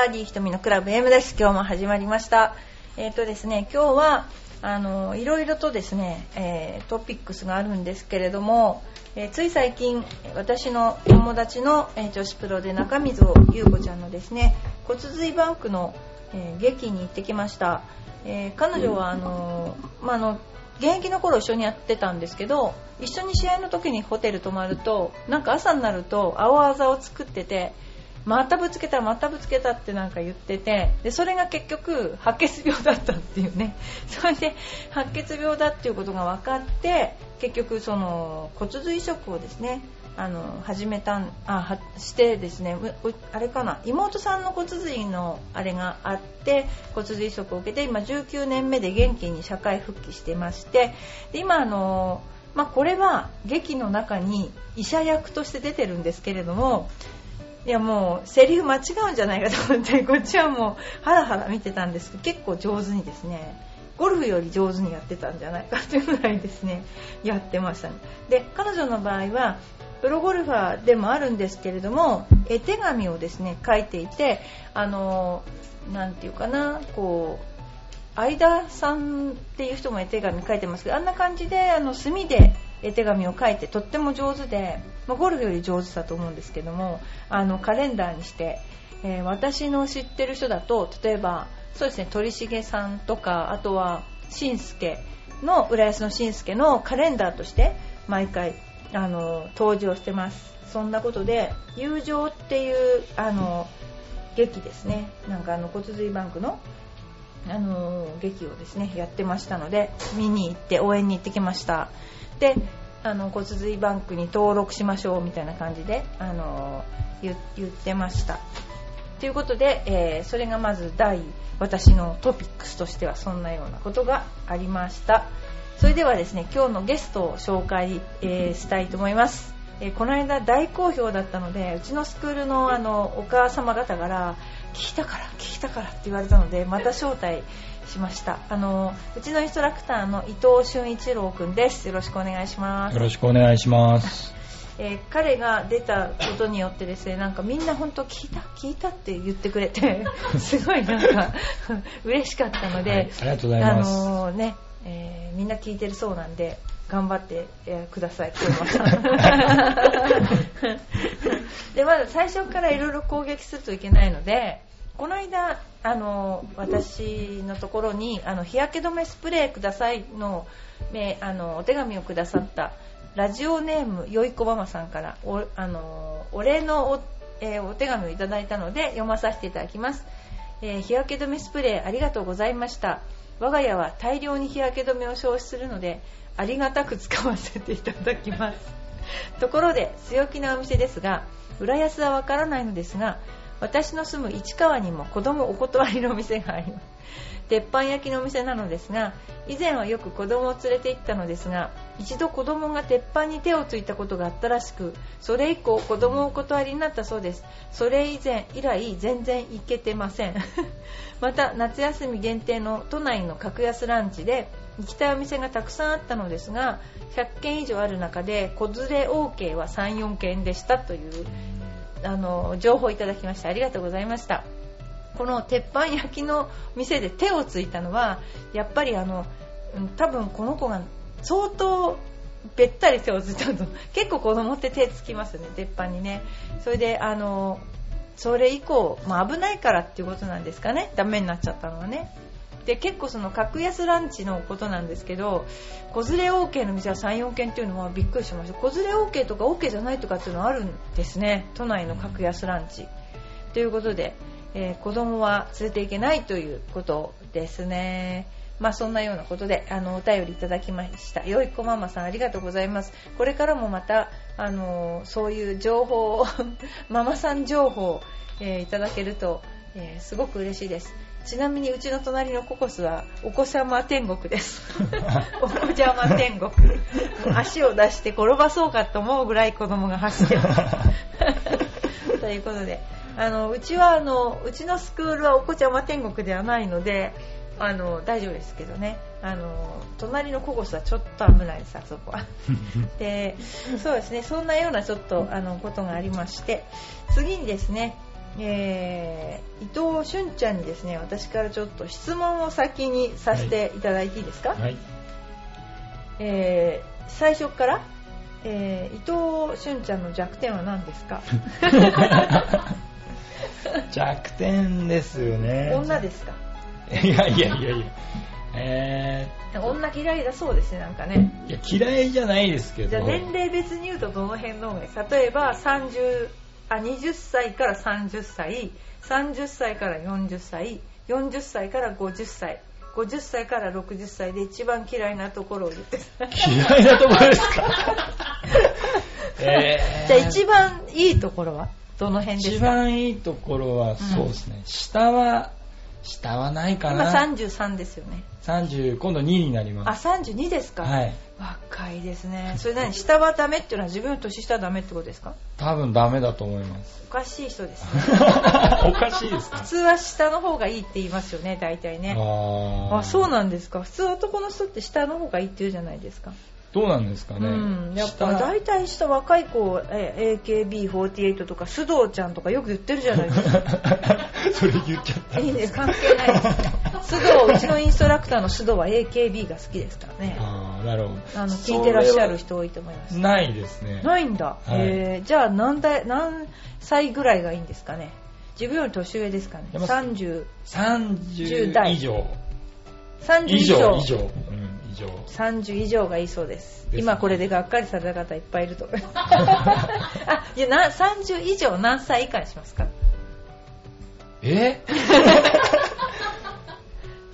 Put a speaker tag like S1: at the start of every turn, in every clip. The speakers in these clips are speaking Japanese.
S1: バーディー瞳のクラブ M です。今日も始まりました。えっ、とですね、今日は、あの、いろいろとですね、えートピックスがあるんですけれども、えーつい最近、私の友達の、え女子プロで中溝優子ちゃんのですね、骨髄バンクの、え劇に行ってきました。え彼女は、あの、ま、あの、現役の頃一緒にやってたんですけど一緒に試合の時にホテル泊まるとなんか朝になると青あざを作っててまたぶつけたまたぶつけたってなんか言っててでそれが結局白血病だったっていうね。それで白血病だっていうことが分かって結局その骨髄移植をですねあの始めたあしてですねあれかな妹さんの骨髄のあれがあって骨髄移植を受けて今19年目で元気に社会復帰してましてで今あの、まあ、これは劇の中に医者役として出てるんですけれどもいやもうセリフ間違うんじゃないかと思ってこっちはもうハラハラ見てたんですけど結構上手にですねゴルフより上手にやってたんじゃないかというぐらいですね やってましたね。で彼女の場合はプロゴルファーでもあるんですけれども絵手紙をですね書いていてあのなんていうかなこう相田さんっていう人も絵手紙書いてますけどあんな感じであの墨で絵手紙を書いてとっても上手で、まあゴルフより上手だと思うんですけどもあのカレンダーにして、えー私の知ってる人だと例えばそうですね鳥重さんとかあとはしんすけの浦安のしんすけのカレンダーとして毎回あの登場してます。そんなことで友情っていうあの劇ですね。なんかあの骨髄バンクのあの劇をですねやってましたので見に行って応援に行ってきました。であの骨髄バンクに登録しましょうみたいな感じであの言言ってました。ということで、えーそれがまず第私のトピックスとしてはそんなようなことがありました。それではですね今日のゲストを紹介、えーしたいと思います、えーこの間大好評だったのでうちのスクールのあのお母様方から聞いたから聞いたからって言われたのでまた招待しました。あのうちのインストラクターの伊藤俊一郎くんです。よろしくお願いします。
S2: よろしくお願いします。
S1: えー彼が出たことによってですねなんかみんな本当聞いた聞いたって言ってくれて すごいなんか 嬉しかったので、
S2: はいありがとうございます。
S1: あのーね、えーみんな聞いてるそうなんで頑張って、えーください。今日はでまず最初からいろいろ攻撃するといけないのでこの間あの私のところにあの日焼け止めスプレーくださいの,、ね、あのお手紙をくださったラジオネームよいこママさんからおあのお礼のお,、えーお手紙をいただいたので読まさせていただきます、えー日焼け止めスプレーありがとうございました我が家は大量に日焼け止めを消費するのでありがたく使わせていただきます。ところで強気なお店ですが浦安はわからないのですが私の住む市川にも子供お断りのお店があります。鉄板焼きのお店なのですが以前はよく子供を連れて行ったのですが一度子供が鉄板に手をついたことがあったらしくそれ以降子供をお断りになったそうです。それ以前以来全然行けてません。また夏休み限定の都内の格安ランチで行きたいお店がたくさんあったのですが100軒以上ある中で子連れ OK は34軒でしたというあの情報をいただきましてありがとうございました。この鉄板焼きの店で手をついたのはやっぱりあの多分この子が相当べったり手をついたと 結構子供って手つきますね鉄板にね。それであのそれ以降、まあ、危ないからっていうことなんですかね。ダメになっちゃったのはね。で結構その格安ランチのことなんですけど子連れ OK の店は34軒っていうのはびっくりしました。子連れ OK とか OK じゃないとかっていうのはあるんですね。都内の格安ランチ。ということで、えー子供は連れていけないということですね。まあそんなようなことであのお便りいただきました。よいこママさんありがとうございます。これからもまたあのそういう情報を ママさん情報、えーいただけると、えーすごく嬉しいです。ちなみにうちの隣のココスはお子様天国です。お子様天国。足を出して転ばそうかと思うぐらい子供が走ってます。ということであのうちはあのうちのスクールはお子ちゃま天国ではないのであの大丈夫ですけどね。あの隣のココスはちょっと危ないですあそこは。でそうですね。そんなようなちょっとあのことがありまして。次にですね、えー伊藤としゅんちゃんにですね私からちょっと質問を先にさせていただいていいですか、
S2: はい。
S1: えー最初から、えー伊藤しゅんちゃんの弱点は何ですか？
S2: 弱点ですよね。
S1: 女ですか？
S2: いやいやいやいや。え
S1: 女嫌いだそうですねなんかね。
S2: ー、いや嫌いじゃないですけど。
S1: じゃあ年齢別に言うとどの辺の方がいい？例えば30あ20歳から30歳。30歳から40歳。40歳から50歳。50歳から60歳で一番嫌いなところを言って。
S2: 嫌いなところですか？えー。
S1: じゃあ一番いいところは？どの辺です
S2: 一
S1: か
S2: 番いいところは、そうですね。下は、下はないか
S1: 今
S2: な。
S1: 33ですよね。
S2: 30、今度2になり
S1: あ
S2: ます。
S1: 32ですか、
S2: はい。
S1: 若いですね。それ何？下はダメっていうのは自分より年下はダメってことですか？
S2: 多分ダメだと思います。
S1: おかしい人です。ね
S2: おかしいですか？
S1: 普通は下の方がいいって言いますよね大体ね。
S2: あ
S1: あそう
S2: な
S1: なんですか。普通男の人って下の方がいいって言うじゃないですか、
S2: どうなんですかね。
S1: うん。やっぱ
S2: 下。
S1: 大体下若い子え AKB48 とか須藤ちゃんとかよく言ってるじゃないですか。
S2: それ言っちゃった。
S1: いいんです関係ない。須藤うちのインストラクターの須藤は AKB が好きですからね。
S2: ああ、なるほど。
S1: あの聞いてらっしゃる人多いと思います。
S2: ないですね。
S1: ないんだ、
S2: はい。
S1: えー。じゃあ何代何歳ぐらいがいいんですかね。自分より年上ですかね。
S2: やっぱ
S1: 30
S2: 30
S1: 代。
S2: 以上。
S1: 30以上、
S2: 以上。うん、以上。
S1: 30以上がいいそうです。今これでがっかりされた方いっぱいいると思います。あいやな30以上何歳以下にしますか？
S2: え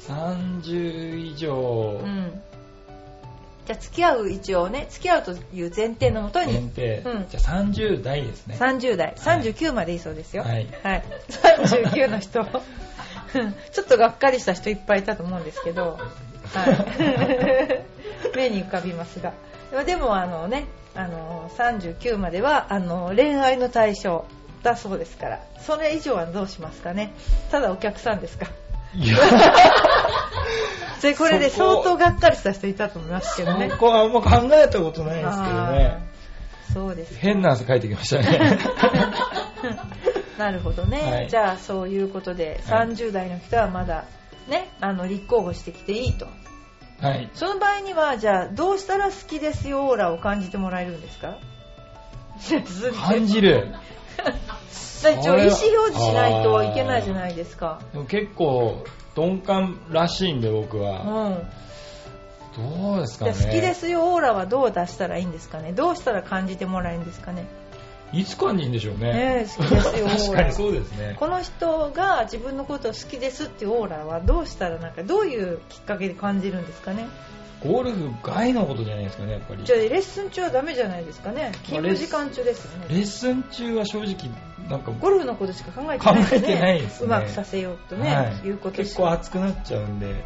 S2: ?30 以上。
S1: う、ん。じゃあ付き合う一応ね付き合うという前提のもとに。
S2: 限定。
S1: うん。
S2: じゃあ30代ですね。
S1: 30代。39までいいそうですよ。
S2: はい。
S1: はい、39の人。う んちょっとがっかりした人いっぱいいたと思うんですけど、はい、目に浮かびますが。でもあのねあの39まではあの恋愛の対象だそうですからそれ以上はどうしますかね。ただお客さんですか。
S2: いや、
S1: でこれで相当がっかりした人いたと思いますけどね。
S2: そこはあんま考えたことないですけどね。
S1: そうです。か
S2: 変な汗かいてきましたね。
S1: なるほどね、
S2: はい。
S1: じゃあそういうことで
S2: はい
S1: 30代の人はまだねあの立候補してきていいと
S2: はい。
S1: その場合にはじゃあどうしたら好きですよオーラを感じてもらえるんですか？
S2: 感じる。
S1: 一応意思表示しないといけないじゃないですか
S2: でも結構、鈍感らしいんで僕
S1: う
S2: は。
S1: ん
S2: どうですかね。
S1: 好きですよオーラはどう出したらいいんですかね？どうしたら感じてもらえるんですかね？
S2: いつ感じるんでしょうね。
S1: ねえ好きですよ
S2: 確かにそうですね。
S1: この人が自分のことを好きですっていうオーラはどうしたらなんかどういうきっかけで感じるんですかね。
S2: ゴルフ外のことじゃないですかね、やっぱり。
S1: じゃあレッスン中はダメじゃないですかね。勤務時間中ですよね。
S2: レッスン中は正直、なんか、
S1: ゴルフのことしか考えてないね。
S2: 考えてないですね。
S1: うまくさせようとね、
S2: はい。
S1: いうこと
S2: 結構熱くなっちゃうんで、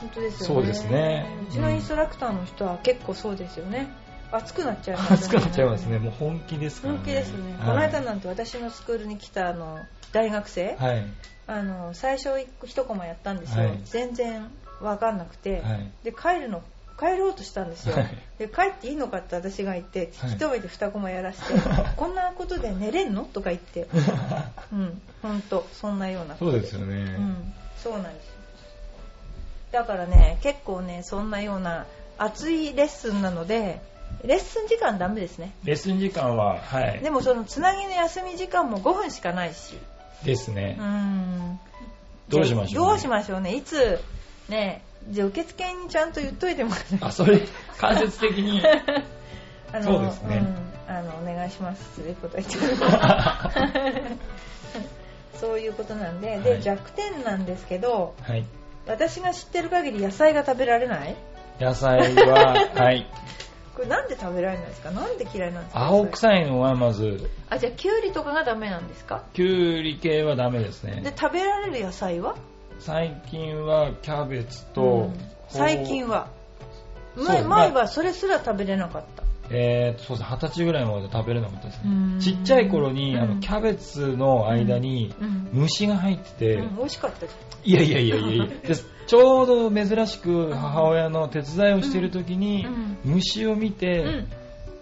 S1: 本当ですよね。
S2: そうですね。
S1: うちのインストラクターの人は結構そうですよね熱くなっちゃいます
S2: 熱くなっちゃいますね。もう本気ですからね。
S1: 本気ですね、
S2: はい。
S1: この間なんて私のスクールに来たあの大学生、
S2: はい。
S1: あの最初一コマやったんですよ、
S2: はい。
S1: 全然分かんなくて、
S2: はい。
S1: で帰るの帰ろうとしたんですよ、
S2: はい。
S1: で帰っていいのかって私が言って
S2: はい。
S1: 引き止めて2コマやらして、こんなことで寝れんの？とか言って。うん。本当そんなような。
S2: そうですよね。
S1: うん。そうなんです。よだからね結構ねそんなような熱いレッスンなのでレッスン時間ダメですね。
S2: レッスン時間は、はい。
S1: でもそのつなぎの休み時間も5分しかないし。
S2: ですね。
S1: う。ん。
S2: どうしましょうね。
S1: どうしましょうね。いつねじゃあ受付にちゃんと言っといてもらって
S2: あ、それ、間接的に。
S1: あの
S2: そうですね。
S1: うん、あのお願いします。ということは言って そういうことなんで、で
S2: はい。
S1: 弱点なんですけど
S2: はい。
S1: 私が知ってる限り野菜が食べられない？
S2: 野菜は、はい。
S1: これなんで食べられないですか？なんで嫌いなんですか？
S2: 青
S1: い
S2: 臭いのはまず、
S1: あじゃあきゅうりとかがダメなんですか？
S2: きゅうり系はダメです
S1: で
S2: ね。
S1: 食べられる野菜は？
S2: 最近はキャベツと、
S1: うん。最近は。前
S2: まあ
S1: 前はそれすら食べれなかった。
S2: えーと、そうです。二十歳ぐらいまで食べれなかったですね。ちっちゃい頃に、あの、
S1: うん
S2: キャベツの間に
S1: うん。
S2: 虫が入ってて、
S1: うん、美味しかったじ
S2: いやいやいやいやいや。でちょうど珍しく母親の手伝いをしている時に、
S1: うん
S2: 虫を見て、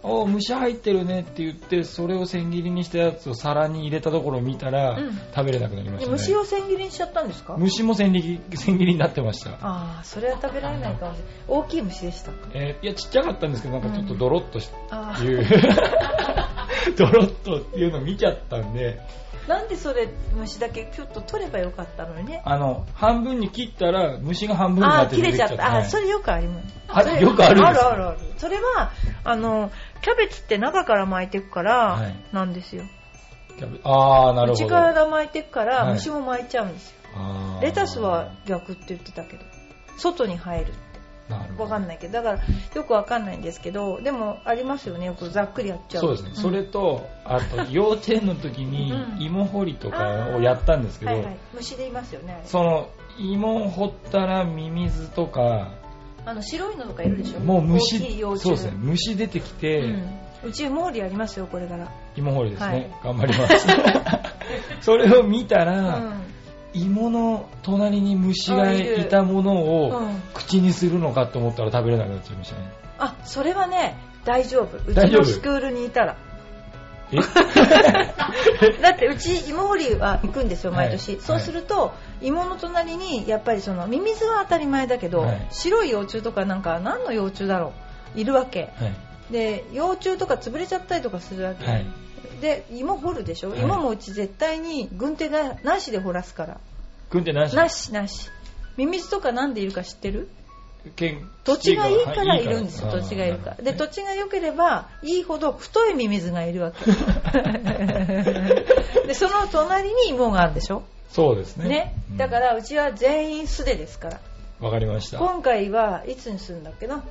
S2: お虫入ってるねって言って、それを千切りにしたやつを皿に入れたところを見たら、
S1: うん。
S2: 食べれなくなりましたね。
S1: 虫を千切りにしちゃったんですか？
S2: 虫も千切り千切りになってました。
S1: ああそれは食べられないかもしれない。大きい虫でしたか？
S2: えーいや、ちっちゃかったんですけど、なんかちょっとドロッとし
S1: あ
S2: ていう、ドロッとっていうのを見ちゃったんで、
S1: あなんでそれ虫だけちょっと取ればよかったのにね。
S2: あの、半分に切ったら、虫が半分にな
S1: ああ
S2: って
S1: 切れちゃった、あ
S2: はい。
S1: あそれよくあります。
S2: あよくあるんですか？
S1: あるあるある。それはあのキャベツって中から巻いていくから、
S2: はい。
S1: なんですよ。
S2: キャベあー、なるほど。
S1: 内から巻いていくから、
S2: はい。
S1: 虫も巻いちゃうんですよ。
S2: あー。
S1: レタスは逆って言ってたけど外に生えるわかんないけどだからよくわかんないんですけどでもありますよね。よくざっくりやっちゃう。
S2: そうですね。
S1: ん。
S2: それと、あと、幼稚園の時に
S1: うん。
S2: 芋掘りとかをやったんですけど、
S1: はいはい。虫でいますよね
S2: その、芋を掘ったらミミズとか、
S1: あの白いのとかいるでしょ？
S2: もう虫、そうですね。虫出てきて、
S1: うん。うち芋掘りやりますよこれから。
S2: 芋掘りですね。
S1: はい。
S2: 頑張ります。それを見た
S1: う
S2: ら、
S1: ん
S2: 芋の隣に虫が
S1: あい
S2: たものを
S1: うん。
S2: 口にするのかと思ったら食べれなくなっちゃいましたね。
S1: あそれはね大丈夫。うちのスクールにいたら。
S2: え？
S1: だってうち芋掘りは行くんですよ毎年、
S2: はい。
S1: そうすると芋の隣にやっぱりそのミミズは当たり前だけど、
S2: はい。
S1: 白い幼虫とかなんか何の幼虫だろう？いるわけ。
S2: はい。
S1: で幼虫とか潰れちゃったりとかするわけ、
S2: はい。
S1: で芋掘るでしょ、
S2: はい。
S1: 芋もうち絶対に軍手がなしで掘らすから。
S2: 軍手なし。
S1: なしなし。ミミズとかなんでいるか知ってる？
S2: 剣
S1: 土地がいいからいるんですよ
S2: はい
S1: 土地がいるから。で土
S2: 地
S1: 地が良ければいいほど太いミミズがいるわけ。でその隣に芋があるでしょ？
S2: そうですね。
S1: ね？
S2: うん。
S1: だからうちは全員素手ですから。
S2: わかりました。
S1: 今回はいつにするんだっけな？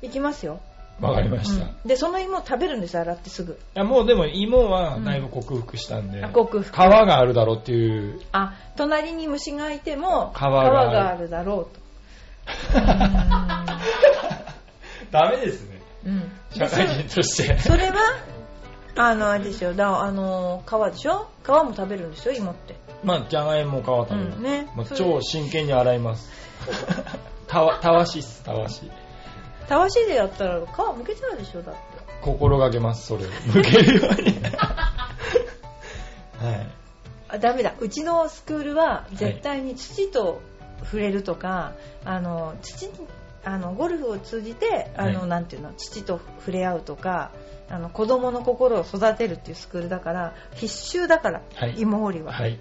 S1: 行きますよ、
S2: わかりました。い
S1: うん。でその芋食べるんです洗ってすぐ。
S2: やもうでも芋はだいぶ克服したんで、
S1: あ克服。
S2: 皮があるだろうっていう、
S1: あ隣に虫がいても
S2: 皮がある。
S1: があるだろうと。
S2: ダメですね。
S1: うん。
S2: 社会人として。
S1: それはあのあれですよだあの皮でしょ？皮も食べるんですよ芋って。
S2: まあ、じゃがいも皮食べる。
S1: うんね。
S2: まあ、超真剣に洗います。たわ、たわしっす、たわし。
S1: たわしでやったら皮むけちゃうでしょだって
S2: 心がけます、それを。向けるように。はい。
S1: あダメだうちのスクールは絶対に土と触れるとか、あの土あのゴルフを通じてあの、
S2: はい
S1: なんていうの土と触れ合うとかあの子供の心を育てるっていうスクールだから必修だから、
S2: はい
S1: 芋掘りは、
S2: はい。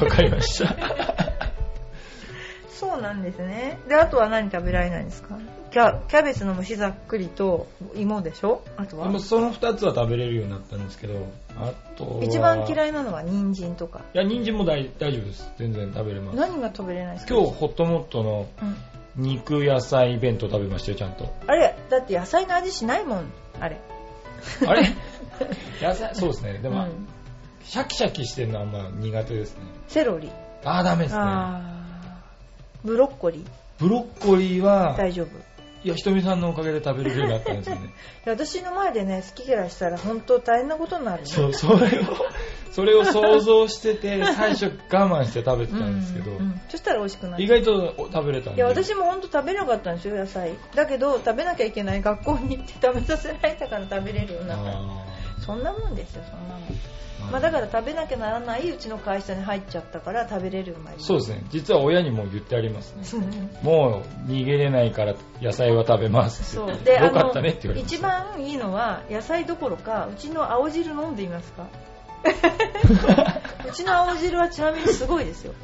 S2: わかりました。
S1: そうなんですねであとは何食べられないんですか？キャキャベツの蒸しざっくりと芋でしょ？あとは？
S2: でもその2つは食べれるようになったんですけど、あとは。
S1: 一番
S2: い
S1: 嫌いなのは人参とか
S2: いや、人参も大大丈夫です。全然食べれます。
S1: 何が食べれないですか？
S2: 今日、ホットモットの
S1: うん
S2: 肉野菜弁当食べましたよ、ちゃんと。
S1: あれ？だって野菜の味しないもんあれ
S2: あれ？野菜、そうですね。でも、
S1: うん
S2: シャキシャキしてるのはあんま苦手ですね。
S1: セロリ
S2: あー、ダメですね。
S1: ブロッコリー。
S2: ブロッコリーは、
S1: 大丈夫。
S2: いや、ひとみさんのおかげで食べれるようになったんですよね。
S1: で私の前でね好き嫌いしたら本当大変なことになるね
S2: そう、それを、それを想像してて、最初我慢して食べてたんですけど、
S1: うんうん。そしたら美味しくなる
S2: 意外と食べれたんで。
S1: いや私も本当食べなかったんですよ野菜。だけど食べなきゃいけない学校に行って食べさせられたから食べれるようになった。
S2: あ
S1: そんなもんですよそんなもん
S2: ー
S1: まあ、だから食べなきゃならないうちの会社に入っちゃったから食べれるように
S2: そうですね。実は親にも言ってありますね。もう逃げれないから野菜は食べます。
S1: そう で
S2: よかったねって言われまし
S1: 一
S2: た。
S1: 番いいのは野菜どころかうちの青汁飲んでいますか？うちの青汁はちなみにすごいですよ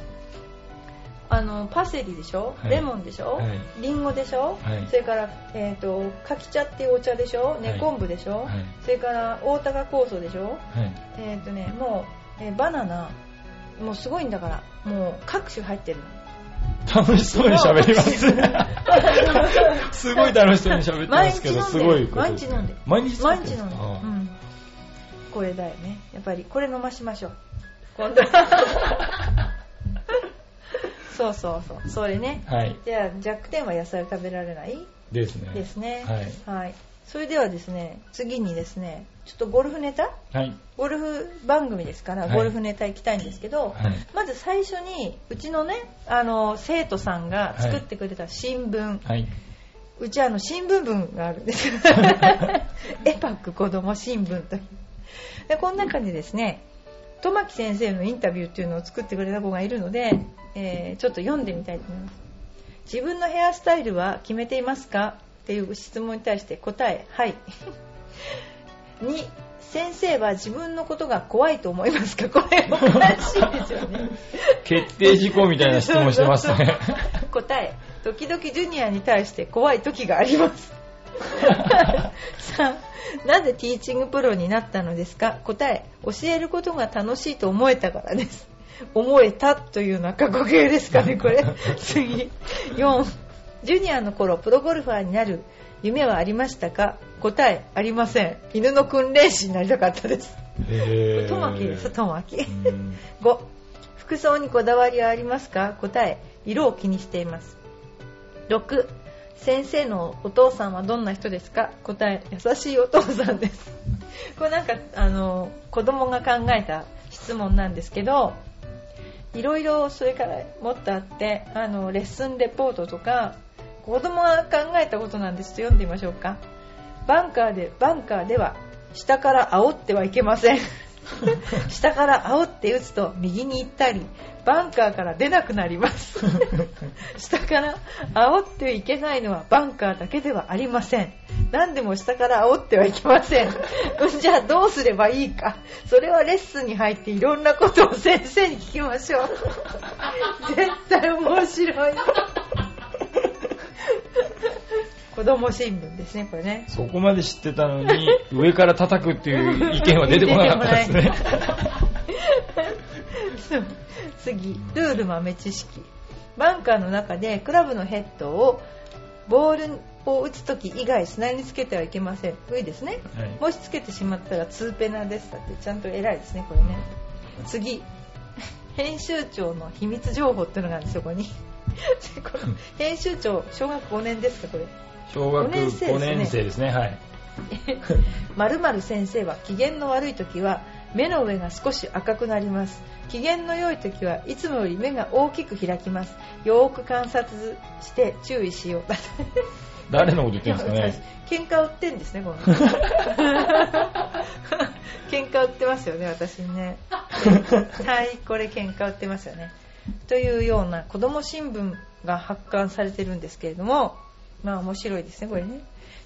S1: あのパセリでしょ、
S2: はい。
S1: レモンでしょ、
S2: はい。
S1: リンゴでしょ、
S2: はい。
S1: それから、えー、とかき茶っていうお茶でしょ？根昆布でしょ、
S2: はい。
S1: それから大高酵素でしょ？
S2: はい。
S1: えっ、とねもう、えーバナナもうすごいんだからもう各種入ってるの。
S2: 楽しそうに喋ります。すごい楽しそうに喋ってますけど、すごい
S1: 毎日飲んで
S2: 毎日
S1: 毎日飲んで、うん、これだよね。やっぱりこれ飲ましましょう。今度そうそうそうそれね
S2: はい。
S1: じゃあ弱点は野菜を食べられない？
S2: ですね。
S1: ですね
S2: はい。
S1: はい、それではですね次にですねちょっとゴルフネタ？
S2: はい。
S1: ゴルフ番組ですから、
S2: はい
S1: ゴルフネタ行きたいんですけど、
S2: はい。
S1: まず最初にうちのねあの生徒さんが作ってくれた新聞、
S2: はい。
S1: うちあの新聞部があるんです エパック子ども新聞というでこの中にですね戸巻先生のインタビューっていうのを作ってくれた子がいるので、えー、ちょっと読んでみたいと思います。自分のヘアスタイルは決めていますか？っていう質問に対して答えはい。2先生は自分のことが怖いと思いますか？これおかしいですよね。
S2: 決定事項みたいな質問してますね。
S1: 答え。時々ジュニアに対して怖い時があります。3なぜティーチングプロになったのですか？答え。教えることが楽しいと思えたからです思えたというのは過去形ですかねこれ。次。4ジュニアの頃プロゴルファーになる夢はありましたか？答えありません。犬の訓練士になりたかったです。トマキ。ですトマキ。5服装にこだわりはありますか？答え色を気にしています。6先生のお父さんはどんな人ですか？答え優しいお父さんです。これなんかあの子供が考えた質問なんですけどいろいろそれからもっとあってあのレッスンレポートとか子供が考えたことなんですと読んでみましょうか。バンカーでバンカーでは下から煽ってはいけません。下から煽って打つと右に行ったりバンカーから出なくなります。下から煽ってはいけないのはバンカーだけではありません。何でも下から煽ってはいけません。じゃあどうすればいいか。それはレッスンに入っていろんなことを先生に聞きましょう。絶対面白い。子供新聞ですね、これね。
S2: そこまで知ってたのに、上から叩くっていう意見は出てこなかったですね。
S1: 次、ルール豆知識。バンカーの中でクラブのヘッドをボールを打つとき以外砂につけてはいけません。いいですね、はい、もしつけてしまったら2ペナです。だってちゃんと偉いですね、これね。次、編集長の秘密情報っていうのがあるんですよ、ここに。この 編集長、小学5年ですか、これ。
S2: 小学5年生ですね、はい。
S1: まる先生は機嫌の悪い時は目の上が少し赤くなります。機嫌の良い時はいつもより目が大きく開きます。よーく観察して注意しよう。
S2: 誰のこと言ってるんですかね。
S1: 喧嘩売ってんですねこの。喧嘩売ってますよね私にね。はいこれ喧嘩売ってますよね。というような子供新聞が発刊されてるんですけれども。まあ面白いですねこれね。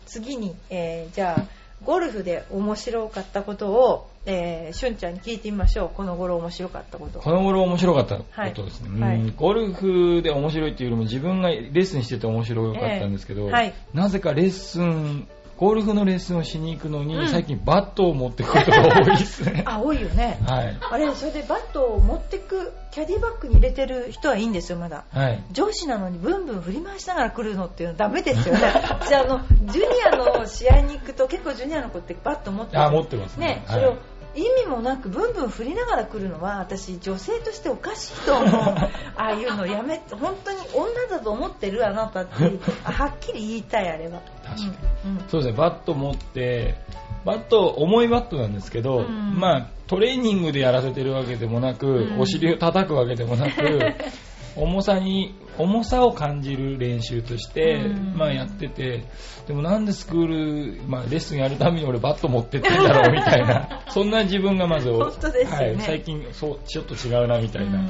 S1: 次に、えー、じゃあゴルフで面白かったことを、えー、しゅんちゃんに聞いてみましょうこの頃面白かったこと
S2: この頃面白かったことですね、はい、ゴルフで面白いっていうよりも自分がレッスンしてて面白かったんですけど、えーはい、なぜかレッスンゴルフのレッスンをしに行くのに、うん、最近バットを持ってくることが多いですね。
S1: あ、多いよね。はい。あれ、それでバットを持ってく、キャディバッグに入れてる人はいいんですよ、まだ。はい。上司なのにブンブン振り回しながら来るのっていうのはダメですよね。じゃあ、あの、ジュニアの試合に行くと結構ジュニアの子ってバット持って
S2: る。あ、持ってます
S1: ね。ね、それを意味もなくブンブン振りながら来るのは私女性としておかしいと思う。ああいうのやめて本当に女だと思ってるあなたって はっきり言いたいあれは。
S2: 確かに、うん、そうですねバット持ってバット重いバットなんですけど、うん、まあトレーニングでやらせてるわけでもなく、うん、お尻を叩くわけでもなく 重さに重さを感じる練習として、まあ、やっててでもなんでスクール、まあ、レッスンやるために俺バット持ってってんだろうみたいな。そんな自分がまず、ね、
S1: はい、
S2: 最近そうちょっと違うなみたいな。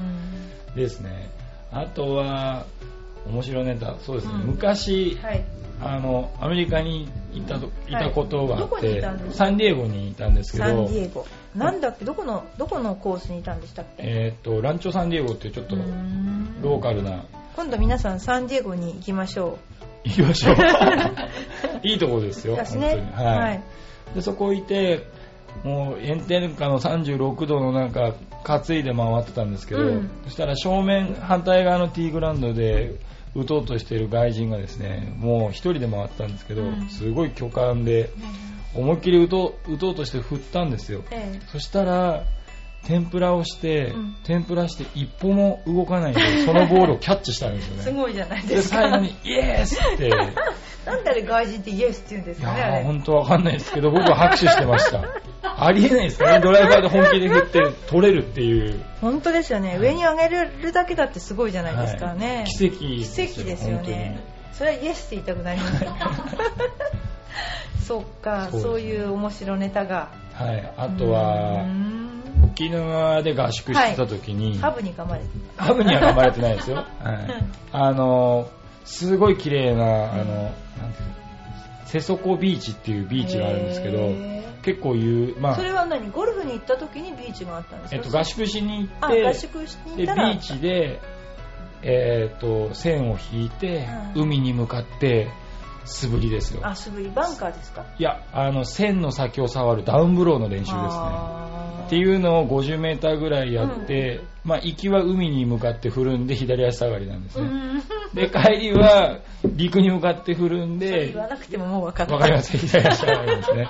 S2: ですね。あとは面白いネタ。そうですね、うん、昔、はい、あのアメリカにいたい。たことがあって、はい、サンディエゴにいたんですけどサ
S1: ンディエゴ。なんだっけ？どこのどこのコースにいたんでしたっけ？
S2: えっ、とランチョサンディエゴっていうちょっとローカルな。
S1: 今度皆さんサンディエゴに行きましょ
S2: う。行きましょう。いいとこですよですね。はい、はい、でそこいてもう炎天下の36度の中担いで回ってたんですけど、うん、そしたら正面反対側のティーグラウンドで打とうとしている外人がですねもう1人で回ったんですけど、うん、すごい巨漢で思いっきり打とう打とうとして振ったんですよ、ええ、そしたら天ぷらをして、うん、天ぷらして一歩も動かないで そのボールをキャッチしたんですよね。
S1: すごいじゃないですか。
S2: で最後にイエスって。
S1: なんであれ外人ってイエスって言うんですかねい
S2: や本当わかんないですけど僕は拍手してました。ありえないですね。ドライバーで本気で振って取れるっていう。
S1: 本当ですよね、上に上げるだけだってすごいじゃないですかね、はい、
S2: 奇跡
S1: 奇跡ですよね。それはイエスって言いたくなります。そっかそう、いう面白ネタが。
S2: はい。あとは沖縄で合宿してた時に、はい、
S1: ハブに噛まれて
S2: ハブには噛まれてないですよ、はい、あのすごい綺麗なあの、なんていう瀬底ビーチっていうビーチがあるんですけど結構言う、
S1: まあ、それは何？ゴルフに行った時にビーチがあったんですか、え
S2: っと、合宿しに行って
S1: 合宿しに行った
S2: ら。でビーチで、えー、っと線を引いて、海に向かって素振りですよ。
S1: あ素振りバンカーですか？
S2: いやあの線の先を触るダウンブローの練習ですねっていうのを 50m ぐらいやって、うん、まあ、行きは海に向かって振るんで左足下がりなんですね、うん、で帰りは陸に向かって振るんで
S1: 言わなくてももう分かった。
S2: 分かります。左足下がりですね。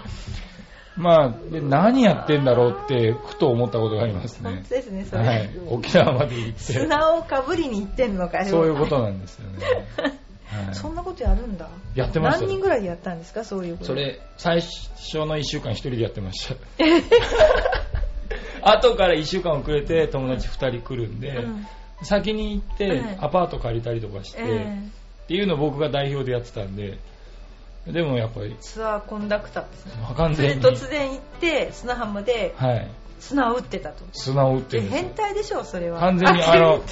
S2: まあ、で何やってんだろうってふと思ったことがありますね。
S1: 本当ですね、それ。
S2: はい。沖縄まで行って。
S1: 砂をかぶりに行ってんのか
S2: そういうことなんですよね。
S1: はい、そんなことやるんだ。
S2: やってました。
S1: 何人ぐらいでやったんですかそういうこと。
S2: それ最初の1週間1人でやってました 後から1週間遅れて友達2人来るんで、うん、先に行ってアパート借りたりとかして、っていうのを僕が代表でやってたんででもやっぱり
S1: ツアーコンダクターですね。
S2: 完全に
S1: 突然行って砂浜で砂を打ってたと、
S2: 砂を打ってる
S1: 変態でしょそれは。
S2: 完全にあの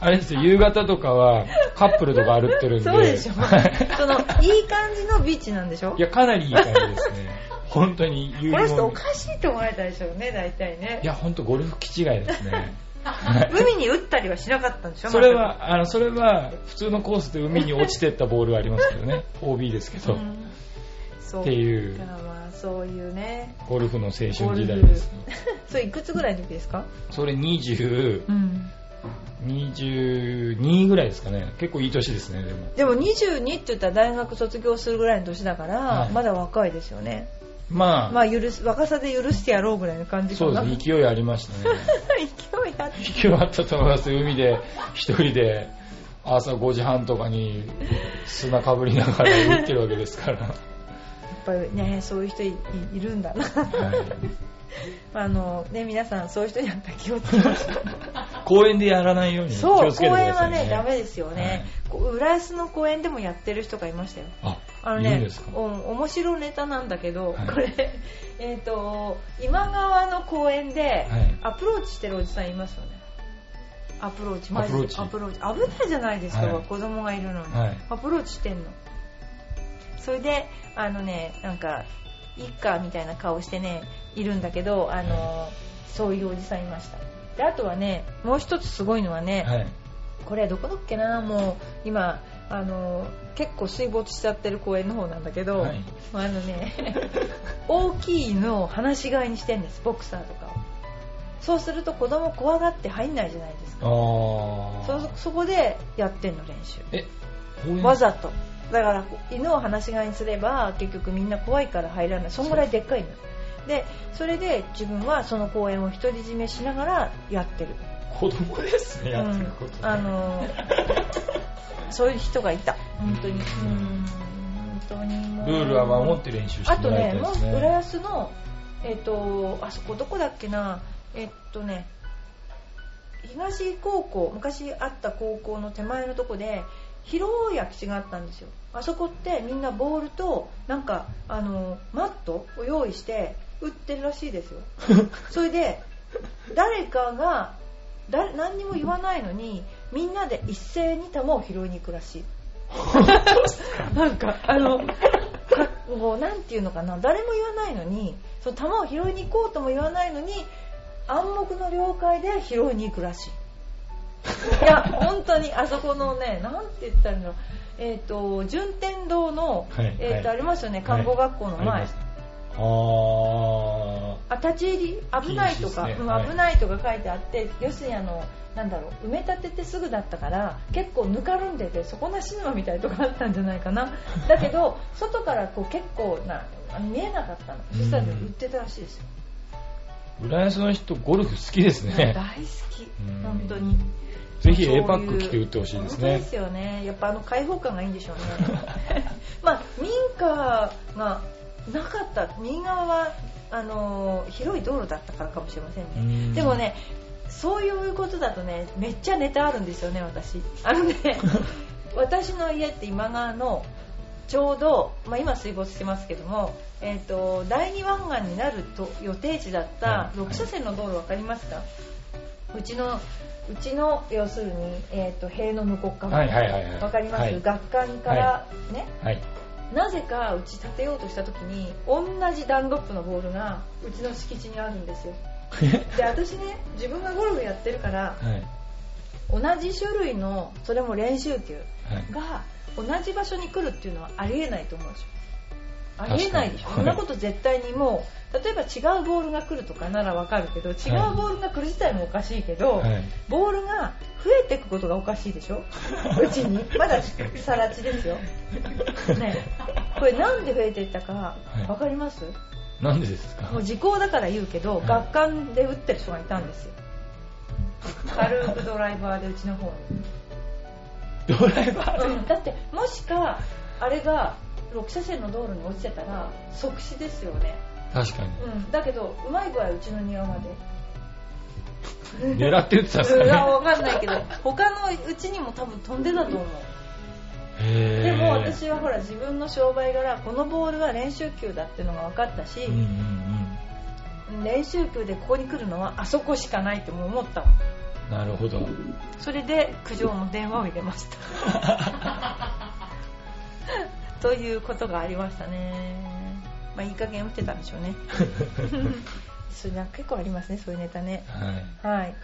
S2: あれですよ、夕方とかはカップルとか歩ってるんで。
S1: そうでしょ。その、いい感じのビーチなんでしょ？
S2: いや、かなりいい感じですね。本当に
S1: この人おかしいと思われたでしょうね、大体ね。
S2: いや、本当ゴルフ気違いですね。
S1: 海に打ったりはしなかったんでしょ
S2: それは、あの、それは、普通のコースで海に落ちてったボールはありますけどね。OB ですけど。っていう。
S1: まあ、そういうね。
S2: ゴルフの青春時代です。
S1: それいくつぐらいの時ですか？
S2: それ20、うん22ぐらいですかね結構いい年ですねでも
S1: でも22って言ったら大学卒業するぐらいの年だから、はい、まだ若いですよね
S2: まあ、
S1: まあ許す若さで許してやろうぐらいの感じか
S2: な。そうです勢いありましたね。
S1: 勢いあった
S2: 勢いあったと思います。海で一人で朝5時半とかに砂かぶりながら打ってるわけですから。やっ
S1: ぱりねそういう人いるんだな、はい。あのね皆さんそういう人にあったら気をつけましょう。
S2: 公園でやらないように気をつけてください、ね、
S1: 公園はねダメですよね、はい、浦安の公園でもやってる人がいましたよ。
S2: ああのねお
S1: 面白ネタなんだけど、はい、これ えっ、と今川の公園でアプローチしてるおじさんいますよね。アプローチマジで。アプローチ？危ないじゃないですか、はい、子供がいるのに、アプローチしてんの。それであのねなんかいっかみたいな顔してねいるんだけどあのそういうおじさんいました。であとはねもう一つすごいのはね、はい、これどこだっけなもう今あの結構水没しちゃってる公園の方なんだけど、はい、あのね 大きい犬を放し飼いにしてんですボクサーとかを。そうすると子供怖がって入んないじゃないですか。そそこでやってんの練習。
S2: え
S1: わざと。だから犬を放し飼いにすれば結局みんな怖いから入らない。そんぐらいでっかいの。でそれで自分はその公園を独り占めしながらやってる。
S2: 子供ですね、やってること、
S1: あの そういう人がいた。本当に。うん本当に
S2: ルールは守って練習してもらいたいですね。
S1: あとね浦安のえっ、ー、とあそこどこだっけな。えっ、ー、とね東高校昔あった高校の手前のとこで広い空き地があったんですよ。あそこってみんなボールとなんかあのマットを用意して売ってるらしいですよ。それで誰かが誰何にも言わないのにみんなで一斉に球を拾いに行くらしい。なんかあのかもうなんていうのかな誰も言わないのにその球を拾いに行こうとも言わないのに暗黙の了解で拾いに行くらしい。いや本当にあそこのねなんて言ったらいいのえっ、ー、と順天堂の、はい、えーと、はい、ありますよね看護学校の前、はい、あ立ち入り？危ないとか、ね、うん、危ないとか書いてあって、要するにあのなんだろう埋め立ててすぐだったから結構ぬかるんでて底なし沼みたいなとこあったんじゃないかな。だけど 外からこう結構な見えなかったの。そしたら売ってたらしいですよ。
S2: 浦安の人ゴルフ好きですね。
S1: 大好き。本当に。
S2: ぜひ A パック着て打ってほしいですね。
S1: ですよね。やっぱあの開放感がいいんでしょうね。まあ民家がなかった。右側はあの広い道路だったからかもしれませんね。でもね、そういうことだとね、めっちゃネタあるんですよね、私。あのね、私の家って今川のちょうど、まあ、今水没してますけども、えーと、第二湾岸になると予定地だった6車線の道路分かりますか、はい、うちのうちの要するに、えーと、塀の向こう側、はいはい分かります、はい、学館からね、はい、なぜかうち建てようとした時に同じダンロップのボールがうちの敷地にあるんですよ。で私ね自分がゴルフやってるから、同じ種類のそれも練習球が同じ場所に来るっていうのはありえないと思うんですよありえないでしょ。そんなこと絶対にもう例えば違うボールが来るとかならわかるけど違うボールが来る自体もおかしいけど、はい、ボールが増えていくことがおかしいでしょ。うちに。まださら地ですよ。ねこれなんで増えていったかわかります、
S2: なんでですか？
S1: もう時効だから言うけど、はい、学館で打ってる人がいたんですよ。軽くドライバーでうちの方に。
S2: ドライバー？で、
S1: うん、だってもしかあれが6車線の道路に落ちてたら即死ですよね。
S2: 確かに、
S1: うん、だけどうまい具合うちの庭まで。
S2: 狙って打ってたんですかね。
S1: 分かんないけど他のうちにも多分飛んでたと思う。でも私はほら自分の商売柄このボールは練習球だっていうのが分かったし、うんうんうん、練習球でここに来るのはあそこしかないって思った
S2: なるほど。
S1: それで苦情の電話を入れました ということがありましたね。まあいい加減打ってたんでしょうね。それ結構ありますねそういうネタね。はい、はい、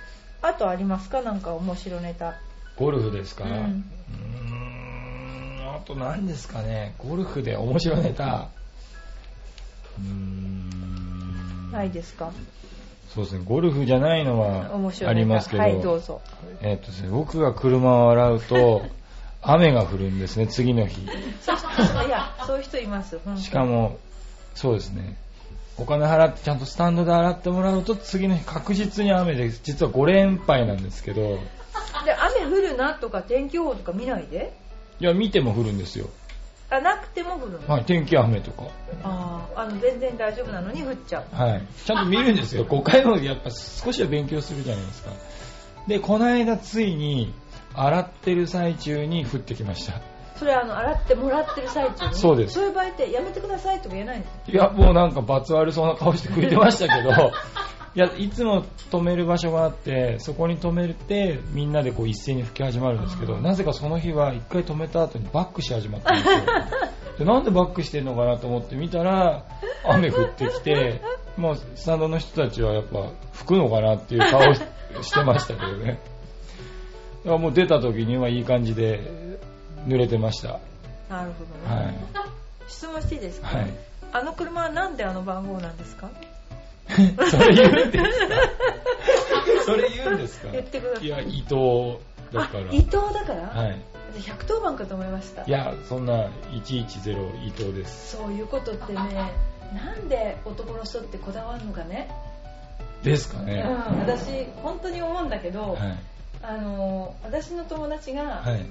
S1: あとありますか？なんか面白ネタ。
S2: ゴルフですか、うん、うんあと何ですかね？ゴルフで面白ネタ。
S1: うーん。ないですか？
S2: そうですね。ゴルフじゃないのはありますけど。
S1: はいどうぞ。
S2: えっ、とですね僕が車を洗うと雨が降るんですね次の日。い
S1: やそういう人います。
S2: しかもそうですね。お金払ってちゃんとスタンドで洗ってもらうと次の日確実に雨で実は5連敗なんですけど。で
S1: 雨降るなとか天気予報とか見ないで？
S2: いや見ても降るんですよ。
S1: あなくても降る
S2: の？はい天気雨とか。
S1: ああの全然大丈夫なのに降っちゃう。
S2: はい。ちゃんと見るんですよ。5回もやっぱ少しは勉強するじゃないですか。でこの間ついに洗ってる最中に降ってきました。
S1: それあの洗ってもらってる最中に？
S2: そうです。
S1: そういう場合ってやめてくださいとか言えないんです
S2: いやもうなんか罰悪そうな顔してくれてましたけど。いやいつも止める場所があってそこに止めてみんなでこう一斉に吹き始まるんですけどなぜかその日は1回止めた後にバックし始まったんですよ。でなんでバックしてんのかなと思って見たら雨降ってきてもうスタンドの人たちはやっぱ吹くのかなっていう顔してましたけどねだからもう出た時にはいい感じで濡れてました。
S1: なるほどね、はい、質問していいですか、はい、あの車はなんであの番号なんですか？
S2: それ言うんですか？それ言うんですか？
S1: 言ってください。
S2: いや伊藤だから。
S1: 伊藤だから？
S2: はい。
S1: 110番かと思いました。
S2: いやそんな110伊藤です。
S1: そういうことってねなんで男の人ってこだわるのかね？
S2: ですかね、
S1: うん、私本当に思うんだけど、はい、あの私の友達が、はい、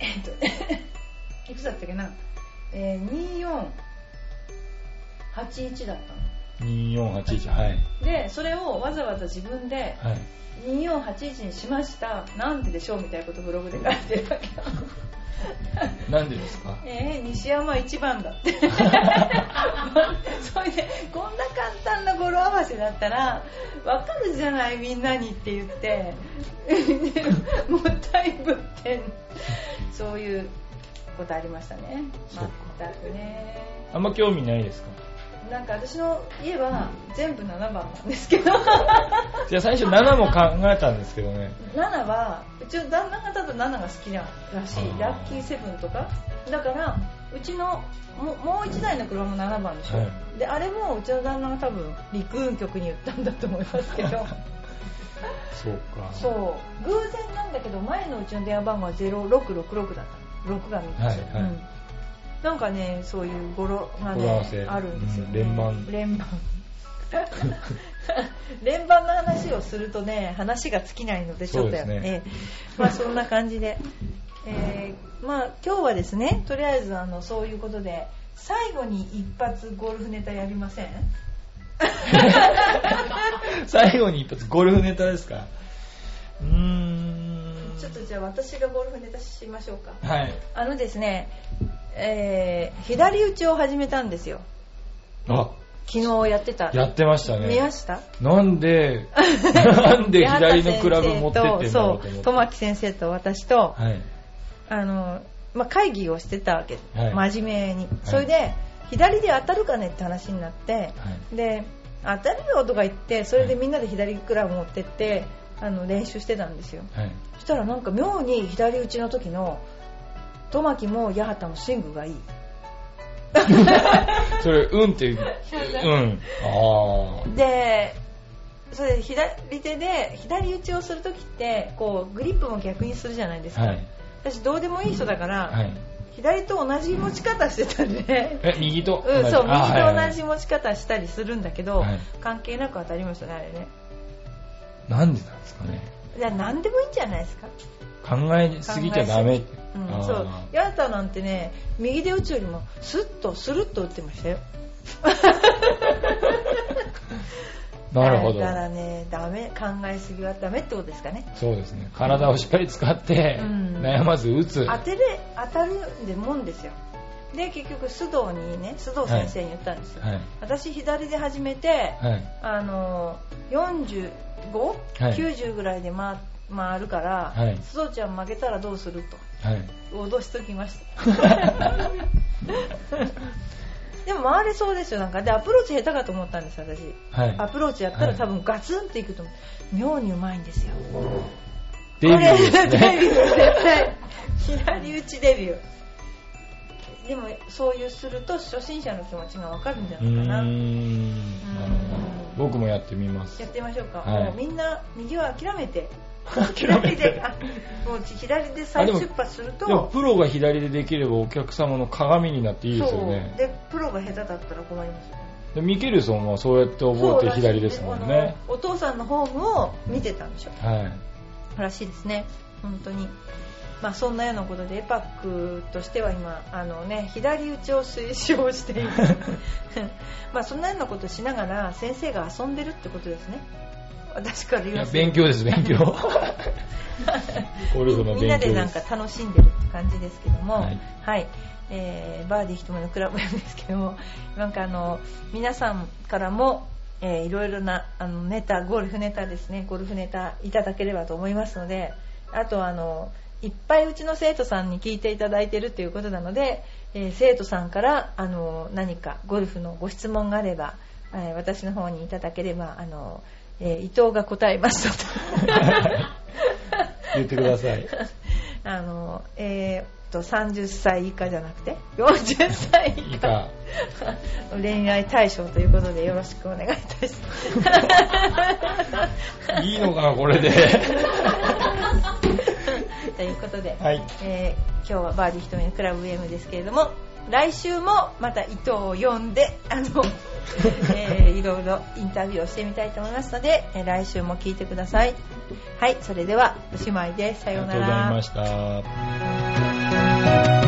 S1: えっと いくつだったっけな、えー、2481だったの
S2: 2481はい。
S1: でそれをわざわざ自分で2481にしました。なんででしょうみたいなことブログで書いてるわけ
S2: なんでですか？
S1: えー、西山一番だって。それでこんな簡単な語呂合わせだったらわかるじゃないみんなにって言って。もったいぶってそういうことありましたね。
S2: 全
S1: くね。
S2: あんま興味ないですか？
S1: なんか私の家は全部7番なんですけど。
S2: じゃあ最初7も考えたんですけどね。
S1: 7はうちの旦那が多分7が好きならしい。ラッキーセブンとか。だからうちのももう1台の車も7番でしょ、はい、であれもうちの旦那が多分陸運局に言ったんだと思いますけど。
S2: そうか。
S1: そう。偶然なんだけど前のうちの電話番号は0666だった。6が3つ、はいはい。うんなんかねそういう語呂がねあるんですよ、ね、
S2: 連番。
S1: 連番。連番の話をするとね話が尽きないのでちょっとやって、ね、まあそんな感じで、えー、まあ今日はですねとりあえずあのそういうことで最後に一発ゴルフネタやりません？
S2: 最後に一発ゴルフネタですか？うーん。
S1: ちょっとじゃあ私がゴルフネタしましょうか。
S2: はい。
S1: あのですねえー、左打ちを始めたんですよ。
S2: あ
S1: 昨日やってた。
S2: やってましたね。
S1: 見ました？
S2: なんで なんで左のクラブ持ってってんだろうと思って。
S1: そう友木先生と私と、
S2: はい。
S1: あのまあ、会議をしてたわけ、
S2: はい。
S1: 真面目に。それで、左で当たるかねって話になって、
S2: はい。
S1: で当たるよとか言ってそれでみんなで左クラブ持ってってあの練習してたんですよ。
S2: はい。
S1: そしたらなんか妙に左打ちの時の友木も八幡もスイングがいい。
S2: それうんってう。ん。ああ
S1: でそれで左手で左打ちをする時ってこうグリップも逆にするじゃないですか、
S2: はい。
S1: 私どうでもいい人だから、
S2: はい。
S1: 左と同じ持ち方してたんで。ね
S2: え右と
S1: うん、そう右と同じ持ち方したりするんだけど、
S2: はい。
S1: 関係なく当たりましたねあれね。
S2: なんでなんですかね。
S1: いや何でもいいんじゃないですか
S2: 考えすぎちゃダメ。って
S1: うん。そう。ヤータなんてね右で打つよりもスッとスルッと打ってましたよ。
S2: なるほど。
S1: だからねダメ。考えすぎはダメってことですかね。
S2: そうですね。体をしっかり使って
S1: うん。
S2: 悩まず打つ。
S1: 当てれ当たるでもんですよ。で結局須藤にね須藤先生に言ったんですよ、
S2: はい。
S1: 私左で始めて、
S2: はい。
S1: あの 45?90、
S2: はい。
S1: 90ぐらいで回回るから、
S2: はい。
S1: 須藤ちゃん負けたらどうすると。
S2: はい。
S1: 脅しときました。でも回れそうですよなんか。でアプローチ下手かと思ったんです私。
S2: はい。
S1: アプローチやったら多分ガツンっていくと思う。妙にうまいんですよ。
S2: デビューです
S1: これデ
S2: ね
S1: ビュー絶対。左打ちデビュー。でもそういうすると初心者の気持ちが分かるんじゃないかな。ん。
S2: なるほど。僕もやってみます。
S1: やってみましょうか、
S2: はい。
S1: もうみんな右は諦めて
S2: 諦め
S1: 左であ
S2: て
S1: もう左で再出発すると。
S2: でもプロが左でできればお客様の鏡になっていいですよね。
S1: でプロが下手だったら困りますよね。
S2: でミケルソンはそうやって覚えて左ですもんね。
S1: お父さんのフォームを見てたんでしょ。
S2: はい。
S1: らしいですね。本当に。まあそんなようなことでエパックとしては今あのね左打ちを推奨している。まあそんなようなことしながら先生が遊んでるってことですね私から言
S2: いや
S1: います
S2: 勉強です勉強。ゴルフの
S1: みんな
S2: 勉強で
S1: でなんか楽しんでるって感じですけども、
S2: は
S1: はい。い、えーバーディーひとめのクラブですけども、なんかあの皆さんからも、えーいろいろなあのネタ、ゴルフネタですね、ゴルフネタいただければと思いますので、あとあのいっぱいうちの生徒さんに聞いていただいているということなので、えー生徒さんからあの何かゴルフのご質問があれば、えー私の方にいただければあの、えー伊藤が答えますので。
S2: 言ってください
S1: あの、えーっと、30歳以下じゃなくて、40歳以下。恋愛対象ということでよろしくお願いいたします。
S2: いいのかなこれで
S1: ということで、
S2: はい
S1: えー今日はバーディーひとみのクラブ M ですけれども、来週もまた伊藤を呼んで、あの、えーいろいろインタビューをしてみたいと思いますので、えー来週も聞いてください。はい、それではおしまいです。さ
S2: あり
S1: ようなら。
S2: がとうございました